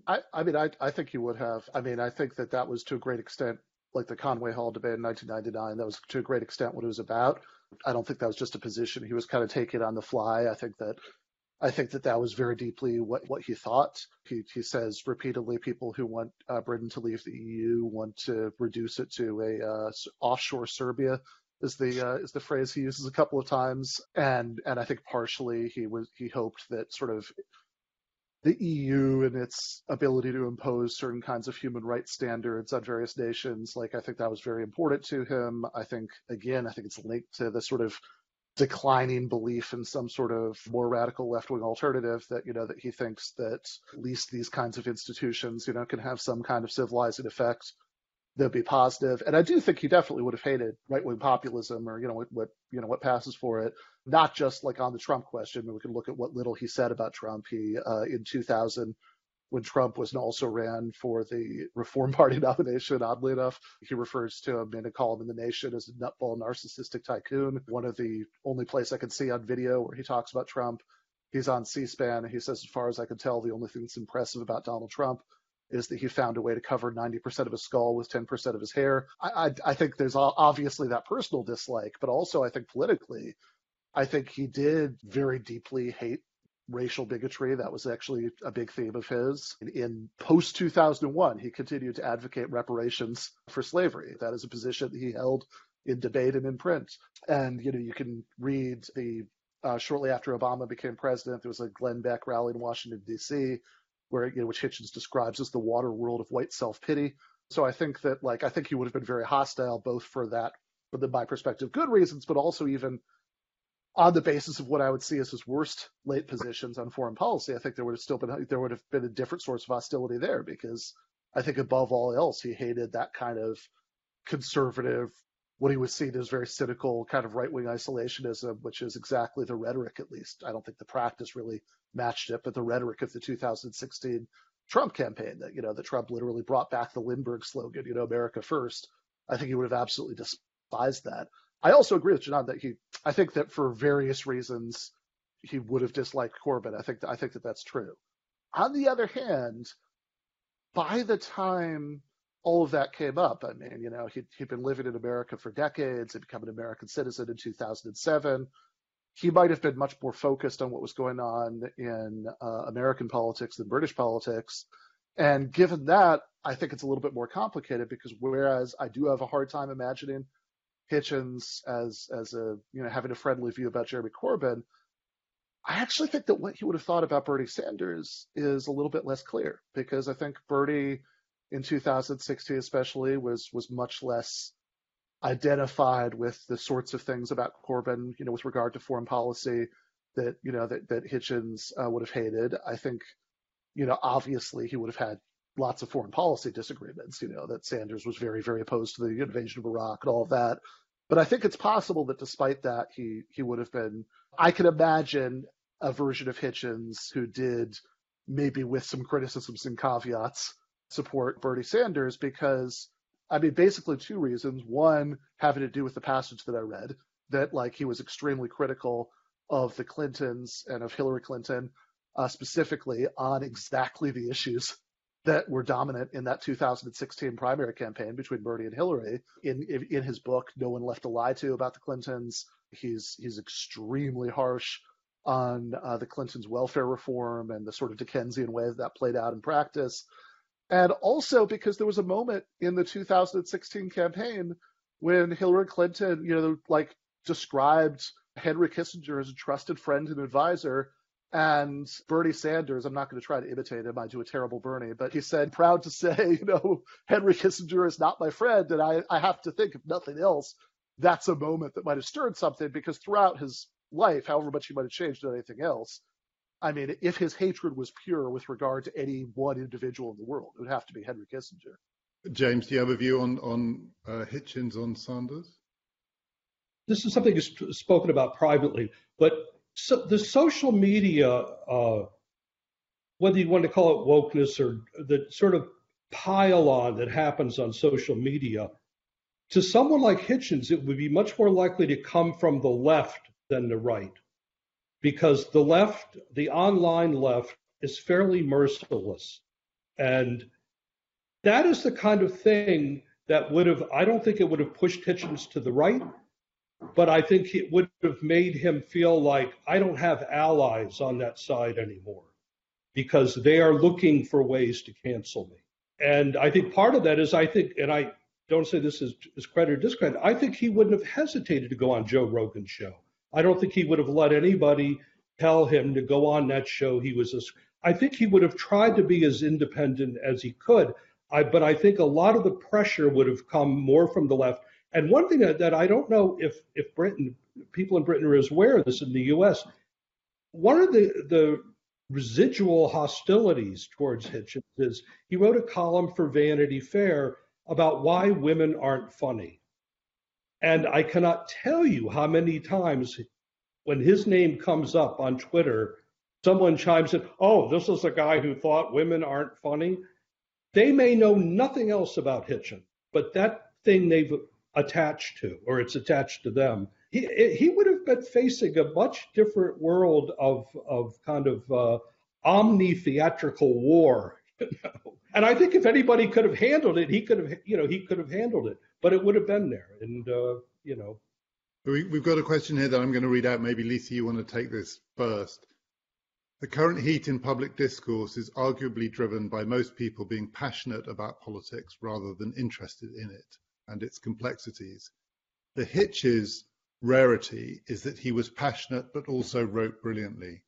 I, I mean, I, I think he would have. I mean, I think that that was to a great extent like the Conway Hall debate in 1999. That was to a great extent what it was about. I don't think that was just a position he was kind of taking on the fly. I think that I think that that was very deeply what, what he thought. He, he says repeatedly people who want uh, Britain to leave the EU want to reduce it to a uh, offshore Serbia is the uh, is the phrase he uses a couple of times, and and I think partially he was he hoped that sort of the EU and its ability to impose certain kinds of human rights standards on various nations, like I think that was very important to him. I think again, I think it's linked to the sort of declining belief in some sort of more radical left-wing alternative that you know that he thinks that at least these kinds of institutions you know can have some kind of civilizing effect that'd be positive and i do think he definitely would have hated right-wing populism or you know what, what you know what passes for it not just like on the trump question we can look at what little he said about trump he uh, in 2000 when Trump was also ran for the Reform Party [LAUGHS] nomination, oddly enough. He refers to him in a column in The Nation as a nutball narcissistic tycoon. One of the only place I can see on video where he talks about Trump. He's on C SPAN and he says, as far as I can tell, the only thing that's impressive about Donald Trump is that he found a way to cover 90% of his skull with 10% of his hair. I, I, I think there's obviously that personal dislike, but also I think politically, I think he did very deeply hate racial bigotry. That was actually a big theme of his. In, in post 2001, he continued to advocate reparations for slavery. That is a position he held in debate and in print. And you know, you can read the uh, shortly after Obama became president, there was a Glenn Beck rally in Washington D.C. where you know, which Hitchens describes as the water world of white self pity. So I think that like I think he would have been very hostile both for that, from the, my perspective, good reasons, but also even on the basis of what I would see as his worst late positions on foreign policy, I think there would have still been there would have been a different source of hostility there because I think above all else he hated that kind of conservative, what he was seen as very cynical kind of right wing isolationism, which is exactly the rhetoric at least. I don't think the practice really matched it, but the rhetoric of the 2016 Trump campaign that you know that Trump literally brought back the Lindbergh slogan, you know, America first. I think he would have absolutely despised that. I also agree with Janan that he, I think that for various reasons, he would have disliked Corbyn. I think I think that that's true. On the other hand, by the time all of that came up, I mean, you know, he'd, he'd been living in America for decades, he'd become an American citizen in 2007. He might have been much more focused on what was going on in uh, American politics than British politics. And given that, I think it's a little bit more complicated because whereas I do have a hard time imagining Hitchens as as a you know having a friendly view about Jeremy Corbyn, I actually think that what he would have thought about Bernie Sanders is a little bit less clear because I think Bernie in 2016 especially was was much less identified with the sorts of things about Corbyn, you know, with regard to foreign policy that you know that that Hitchens uh, would have hated. I think, you know, obviously he would have had lots of foreign policy disagreements, you know, that Sanders was very, very opposed to the invasion of Iraq and all of that. But I think it's possible that despite that, he he would have been. I can imagine a version of Hitchens who did maybe with some criticisms and caveats support Bernie Sanders because I mean basically two reasons. One having to do with the passage that I read that like he was extremely critical of the Clintons and of Hillary Clinton uh, specifically on exactly the issues that were dominant in that 2016 primary campaign between Bernie and Hillary. In, in, in his book, No One Left to Lie to about the Clintons, he's he's extremely harsh on uh, the Clintons' welfare reform and the sort of Dickensian way that, that played out in practice. And also because there was a moment in the 2016 campaign when Hillary Clinton, you know, like described Henry Kissinger as a trusted friend and advisor and Bernie Sanders, I'm not going to try to imitate him. I do a terrible Bernie, but he said, proud to say, [LAUGHS] you know, Henry Kissinger is not my friend. And I, I have to think, if nothing else, that's a moment that might have stirred something because throughout his life, however much he might have changed on anything else, I mean, if his hatred was pure with regard to any one individual in the world, it would have to be Henry Kissinger. James, do you have a view on, on uh, Hitchens on Sanders? This is something you've spoken about privately, but so the social media, uh, whether you want to call it wokeness or the sort of pile on that happens on social media, to someone like Hitchens, it would be much more likely to come from the left than the right. Because the left, the online left, is fairly merciless. And that is the kind of thing that would have, I don't think it would have pushed Hitchens to the right, but I think it would have made him feel like I don't have allies on that side anymore because they are looking for ways to cancel me. And I think part of that is I think, and I don't say this is, as credit or discredit, I think he wouldn't have hesitated to go on Joe Rogan's show. I don't think he would have let anybody tell him to go on that show. He was I think he would have tried to be as independent as he could. I, but I think a lot of the pressure would have come more from the left. And one thing that, that I don't know if if Britain people in Britain are as aware of this in the U.S. One of the the residual hostilities towards Hitchens is he wrote a column for Vanity Fair about why women aren't funny. And I cannot tell you how many times when his name comes up on Twitter, someone chimes in, oh, this is a guy who thought women aren't funny. They may know nothing else about Hitchens, but that thing they've attached to, or it's attached to them, he, he would have been facing a much different world of, of kind of uh, omni theatrical war. [LAUGHS] You know? And I think if anybody could have handled it, he could have, you know, he could have handled it, but it would have been there. And, uh, you know. We, we've got a question here that I'm going to read out. Maybe Lisa, you want to take this first. The current heat in public discourse is arguably driven by most people being passionate about politics rather than interested in it and its complexities. The Hitch's rarity is that he was passionate but also wrote brilliantly.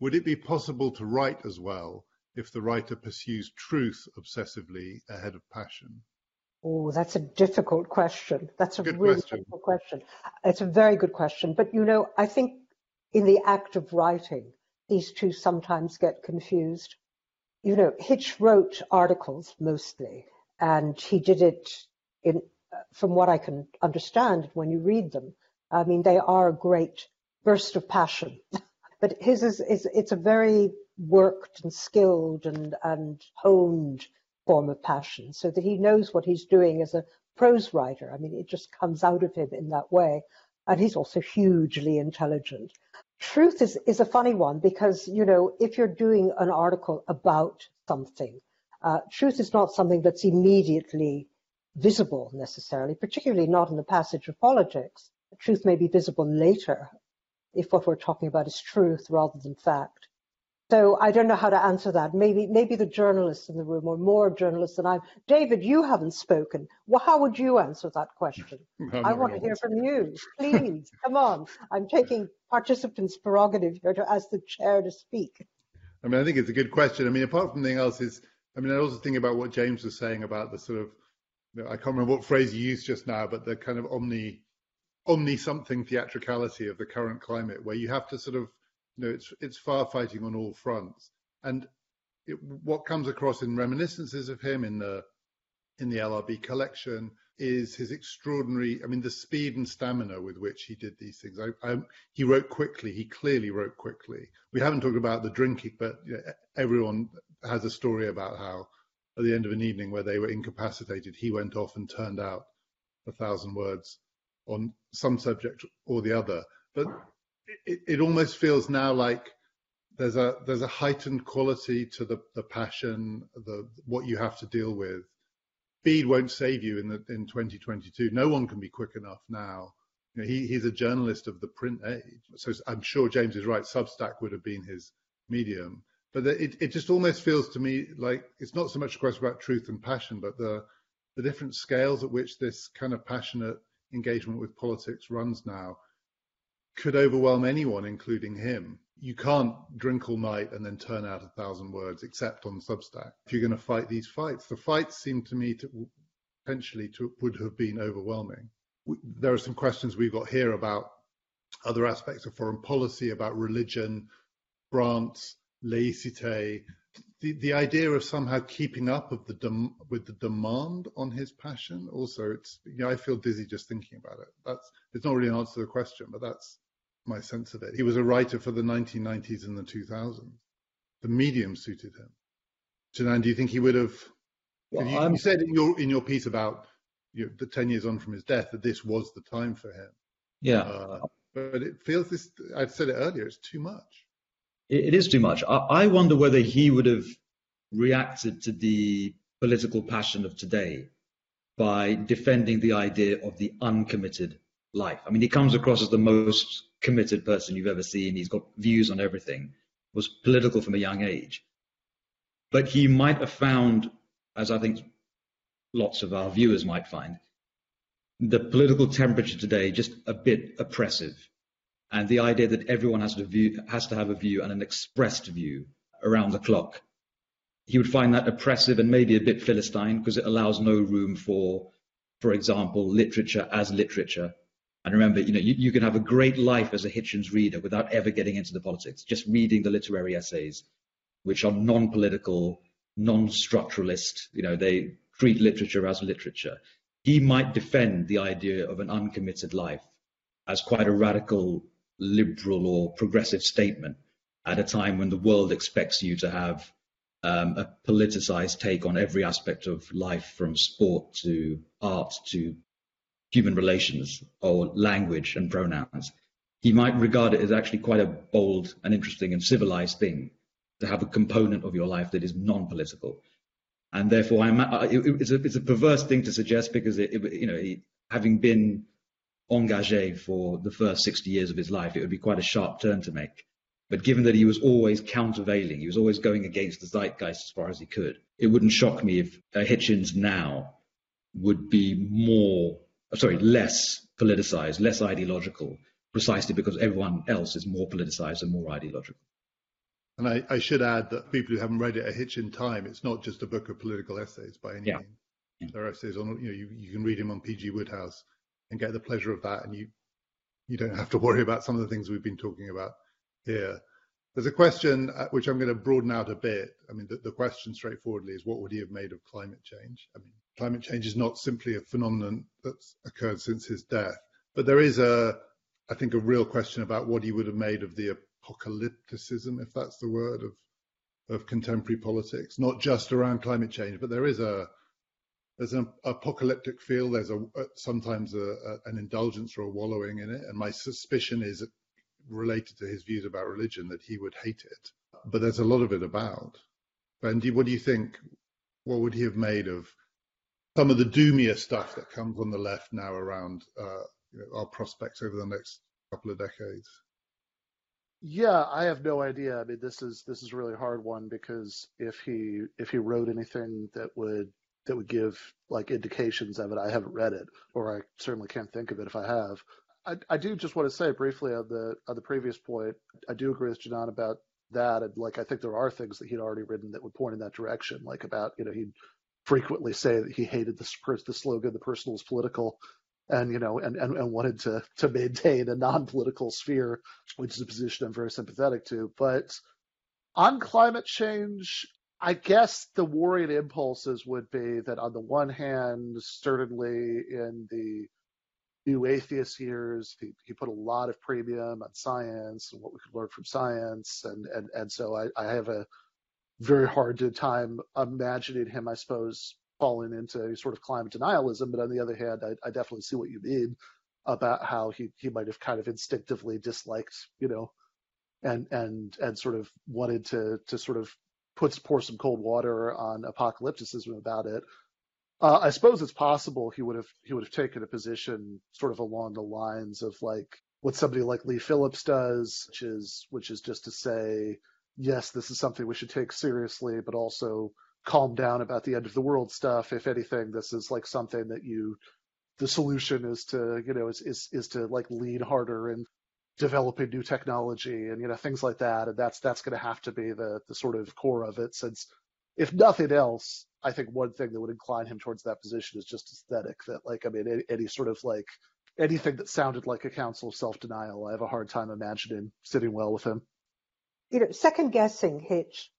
Would it be possible to write as well if the writer pursues truth obsessively ahead of passion? Oh, that's a difficult question. That's a good really question. difficult question. It's a very good question. But you know, I think in the act of writing, these two sometimes get confused. You know, Hitch wrote articles mostly, and he did it in, from what I can understand when you read them. I mean, they are a great burst of passion. [LAUGHS] but his is, is it's a very worked and skilled and, and honed form of passion, so that he knows what he's doing as a prose writer. I mean, it just comes out of him in that way. And he's also hugely intelligent truth is, is a funny one because, you know, if you're doing an article about something, uh, truth is not something that's immediately visible necessarily, particularly not in the passage of politics. Truth may be visible later if what we're talking about is truth rather than fact. So I don't know how to answer that. Maybe maybe the journalists in the room or more journalists than I. David, you haven't spoken. Well, how would you answer that question? [LAUGHS] I want to hear from you. Please, [LAUGHS] come on. I'm taking participants' prerogative here to ask the chair to speak. I mean, I think it's a good question. I mean, apart from anything else, is I mean, I also think about what James was saying about the sort of, you know, I can't remember what phrase you used just now, but the kind of omni, omni something theatricality of the current climate, where you have to sort of you know, it's it's firefighting on all fronts. And it, what comes across in reminiscences of him in the in the LRB collection is his extraordinary. I mean, the speed and stamina with which he did these things. I, I, he wrote quickly. He clearly wrote quickly. We haven't talked about the drinking, but you know, everyone has a story about how at the end of an evening where they were incapacitated, he went off and turned out a thousand words on some subject or the other. But it, it almost feels now like there's a there's a heightened quality to the the passion, the what you have to deal with. Speed won't save you in the in 2022. No one can be quick enough now. You know, he he's a journalist of the print age, so I'm sure James is right. Substack would have been his medium, but it it just almost feels to me like it's not so much a question about truth and passion, but the the different scales at which this kind of passionate engagement with politics runs now could overwhelm anyone, including him. You can't drink all night and then turn out a thousand words, except on Substack. If you're going to fight these fights, the fights seem to me to potentially to, would have been overwhelming. There are some questions we've got here about other aspects of foreign policy, about religion, France, laicite, the, the idea of somehow keeping up of the dem, with the demand on his passion also it's you know I feel dizzy just thinking about it that's it's not really an answer to the question but that's my sense of it. He was a writer for the 1990s and the 2000s. The medium suited him. Janan, do you think he would have? Well, you, you, said in your in your piece about you know, the 10 years on from his death that this was the time for him. Yeah. Uh, but it feels this. I said it earlier. It's too much. it, it is too much. I, I wonder whether he would have reacted to the political passion of today by defending the idea of the uncommitted life. I mean, he comes across as the most committed person you've ever seen. He's got views on everything, was political from a young age. But he might have found, as I think lots of our viewers might find, the political temperature today just a bit oppressive. And the idea that everyone has to, view, has to have a view and an expressed view around the clock. He would find that oppressive and maybe a bit Philistine because it allows no room for, for example, literature as literature. And remember, you know, you, you can have a great life as a Hitchens reader without ever getting into the politics, just reading the literary essays, which are non-political, non-structuralist. You know, they treat literature as literature. He might defend the idea of an uncommitted life as quite a radical liberal or progressive statement at a time when the world expects you to have um, a politicized take on every aspect of life, from sport to art to human relations or language and pronouns. He might regard it as actually quite a bold and interesting and civilized thing to have a component of your life that is non-political. And therefore, I'm, it's, a, it's a perverse thing to suggest because, it, it, you know, he, having been engagé for the first 60 years of his life, it would be quite a sharp turn to make. But given that he was always countervailing, he was always going against the zeitgeist as far as he could, it wouldn't shock me if uh, Hitchens now would be more, Oh, sorry, less politicized, less ideological, precisely because everyone else is more politicized and more ideological. And I, I, should add that people who haven't read it, A Hitch in Time, it's not just a book of political essays by any yeah. means. Yeah. There are essays on, you know, you, you can read him on P.G. Wodehouse and get the pleasure of that, and you you don't have to worry about some of the things we've been talking about here. There's a question uh, which I'm going to broaden out a bit. I mean, the, the, question straightforwardly is what would he have made of climate change? I mean, climate change is not simply a phenomenon that's occurred since his death, but there is a, I think, a real question about what he would have made of the apocalypticism, if that's the word, of of contemporary politics, not just around climate change, but there is a there's an apocalyptic feel. There's a sometimes a, a, an indulgence or a wallowing in it, and my suspicion is related to his views about religion that he would hate it. But there's a lot of it about. And what do you think? What would he have made of some of the doomier stuff that comes on the left now around uh, you know, our prospects over the next couple of decades? Yeah, I have no idea. I mean, this is this is a really hard one because if he if he wrote anything that would that would give like indications of it, I haven't read it, or I certainly can't think of it if I have. I, I do just want to say briefly on the on the previous point, I do agree with Janan about that, and like I think there are things that he'd already written that would point in that direction, like about you know he'd frequently say that he hated the the slogan "the personal is political," and you know and, and, and wanted to to maintain a non-political sphere, which is a position I'm very sympathetic to. But on climate change, I guess the worrying impulses would be that on the one hand, certainly in the new atheist years. He, he put a lot of premium on science and what we could learn from science. And, and, and so I, I have a very hard time imagining him, I suppose, falling into sort of climate denialism. But on the other hand, I, I definitely see what you mean about how he, he might have kind of instinctively disliked, you know, and, and, and sort of wanted to, to sort of put, pour some cold water on apocalypticism about it. Uh, I suppose it's possible he would have he would have taken a position sort of along the lines of like what somebody like Leigh Phillips does, which is which is just to say, yes, this is something we should take seriously, but also calm down about the end of the world stuff. If anything, this is like something that you the solution is to you know is is is to like lean harder and developing new technology and you know things like that and that's that's going to have to be the the sort of core of it since if nothing else, I think one thing that would incline him towards that position is just aesthetic. That like, I mean, any, any sort of like anything that sounded like a counsel of self-denial, I have a hard time imagining sitting well with him. You know, second guessing Hitch.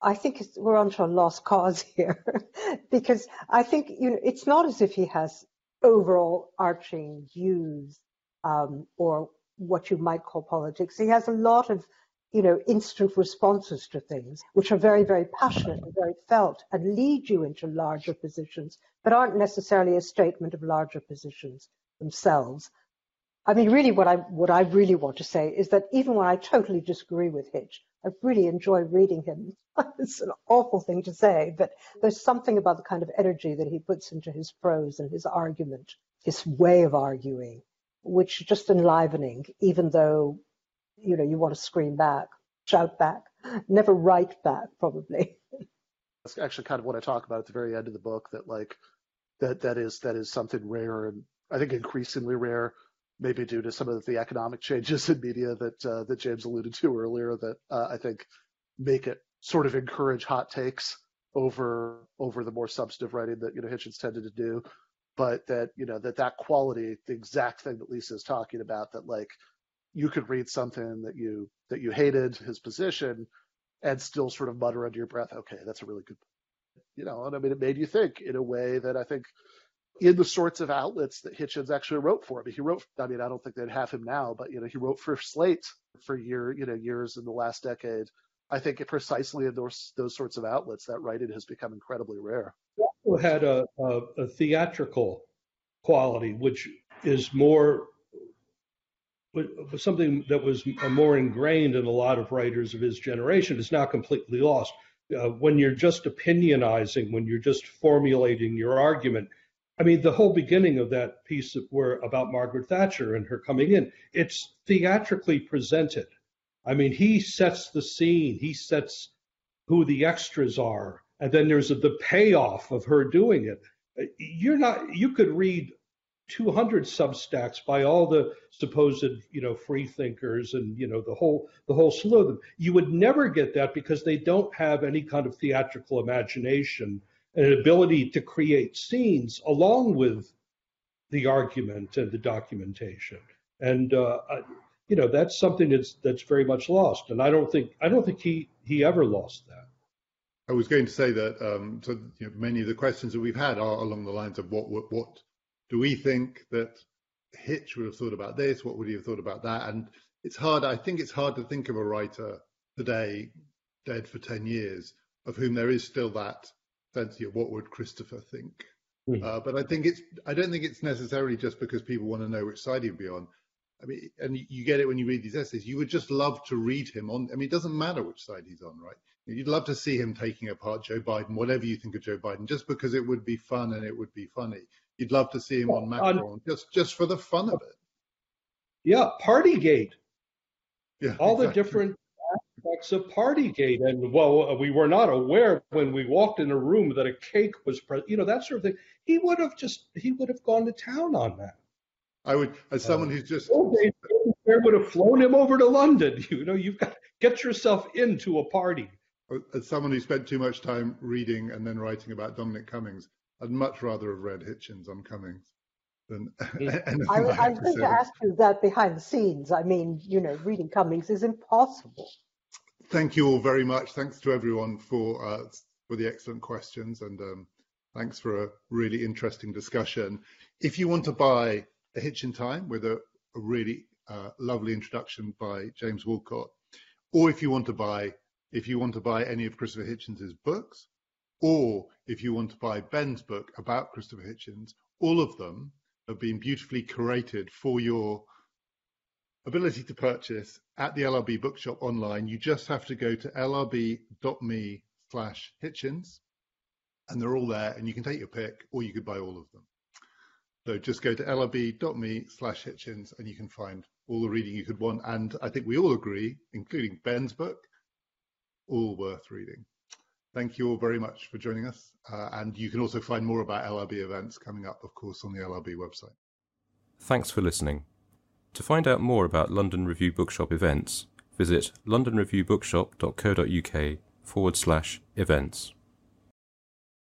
I think we're onto a lost cause [LAUGHS] here because I think you know it's not as if he has overall arching views um, or what you might call politics. He has a lot of you know, instant responses to things, which are very, very passionate and very felt and lead you into larger positions, but aren't necessarily a statement of larger positions themselves. I mean, really, what I what I really want to say is that even when I totally disagree with Hitch, I really enjoy reading him. [LAUGHS] it's an awful thing to say, but there's something about the kind of energy that he puts into his prose and his argument, his way of arguing, which is just enlivening, even though, you know, you want to scream back, shout back, never write back, probably. That's actually kind of what I talk about at the very end of the book. That like that that is that is something rare and I think increasingly rare, maybe due to some of the economic changes in media that uh, that James alluded to earlier. That uh, I think make it sort of encourage hot takes over over the more substantive writing that you know Hitchens tended to do. But that you know that that quality, the exact thing that Lisa is talking about, that like you could read something that you that you hated his position and still sort of mutter under your breath, okay, that's a really good, you know, and I mean, it made you think in a way that I think in the sorts of outlets that Hitchens actually wrote for. I mean, he wrote, I mean, I don't think they'd have him now, but, you know, he wrote for Slate for year, you know, years in the last decade. I think precisely in those, those sorts of outlets, that writing has become incredibly rare. Also had a, a, a theatrical quality, which is more something that was more ingrained in a lot of writers of his generation is now completely lost. Uh, when you're just opinionizing, when you're just formulating your argument, I mean, the whole beginning of that piece were about Margaret Thatcher and her coming in. It's theatrically presented. I mean, he sets the scene. He sets who the extras are, and then there's a, the payoff of her doing it. You're not. You could read 200 substacks by all the supposed you know free thinkers and you know the whole the whole slew of them. You would never get that because they don't have any kind of theatrical imagination and an ability to create scenes along with the argument and the documentation. And uh, you know that's something that's that's very much lost. And i don't think i don't think he he ever lost that. I was going to say that um, so you know, many of the questions that we've had are along the lines of what what, what do we think that Hitch would have thought about this? What would he have thought about that? And it's hard. I think it's hard to think of a writer today, dead for ten years, of whom there is still that sense of what would Christopher think. Mm. Uh, but I think it's. I don't think it's necessarily just because people want to know which side he'd be on. I mean, and you get it when you read these essays. You would just love to read him on. I mean, it doesn't matter which side he's on, right? You'd love to see him taking apart Joe Biden, whatever you think of Joe Biden, just because it would be fun and it would be funny. You'd love to see him on Macron, just just for the fun of it. Yeah, Partygate. Yeah, all exactly. the different aspects of Partygate, and well, we were not aware when we walked in a room that a cake was present. You know that sort of thing. He would have just he would have gone to town on that. I would, as uh, someone who's just. There would have flown him over to London. [LAUGHS] You know, you've got to get yourself into a party. As someone who spent too much time reading and then writing about Dominic Cummings, I'd much rather have read Hitchens on Cummings than [LAUGHS] anything. I, I, I was going to ask you that behind the scenes. I mean, you know, reading Cummings is impossible. Thank you all very much. Thanks to everyone for uh, for the excellent questions and um, thanks for a really interesting discussion. If you want to buy a Hitch in Time with a, a really uh, lovely introduction by James Wolcott, or if you want to buy if you want to buy any of Christopher Hitchens's books, or if you want to buy Ben's book about Christopher Hitchens, all of them have been beautifully curated for your ability to purchase at the LRB bookshop online. You just have to go to lrb.me slash Hitchens and they're all there and you can take your pick or you could buy all of them. So just go to lrb.me slash Hitchens and you can find all the reading you could want. And I think we all agree, including Ben's book, all worth reading. Thank you all very much for joining us. Uh, and you can also find more about LRB events coming up, of course, on the LRB website. Thanks for listening. To find out more about London Review Bookshop events, visit londonreviewbookshop.co.uk forward slash events.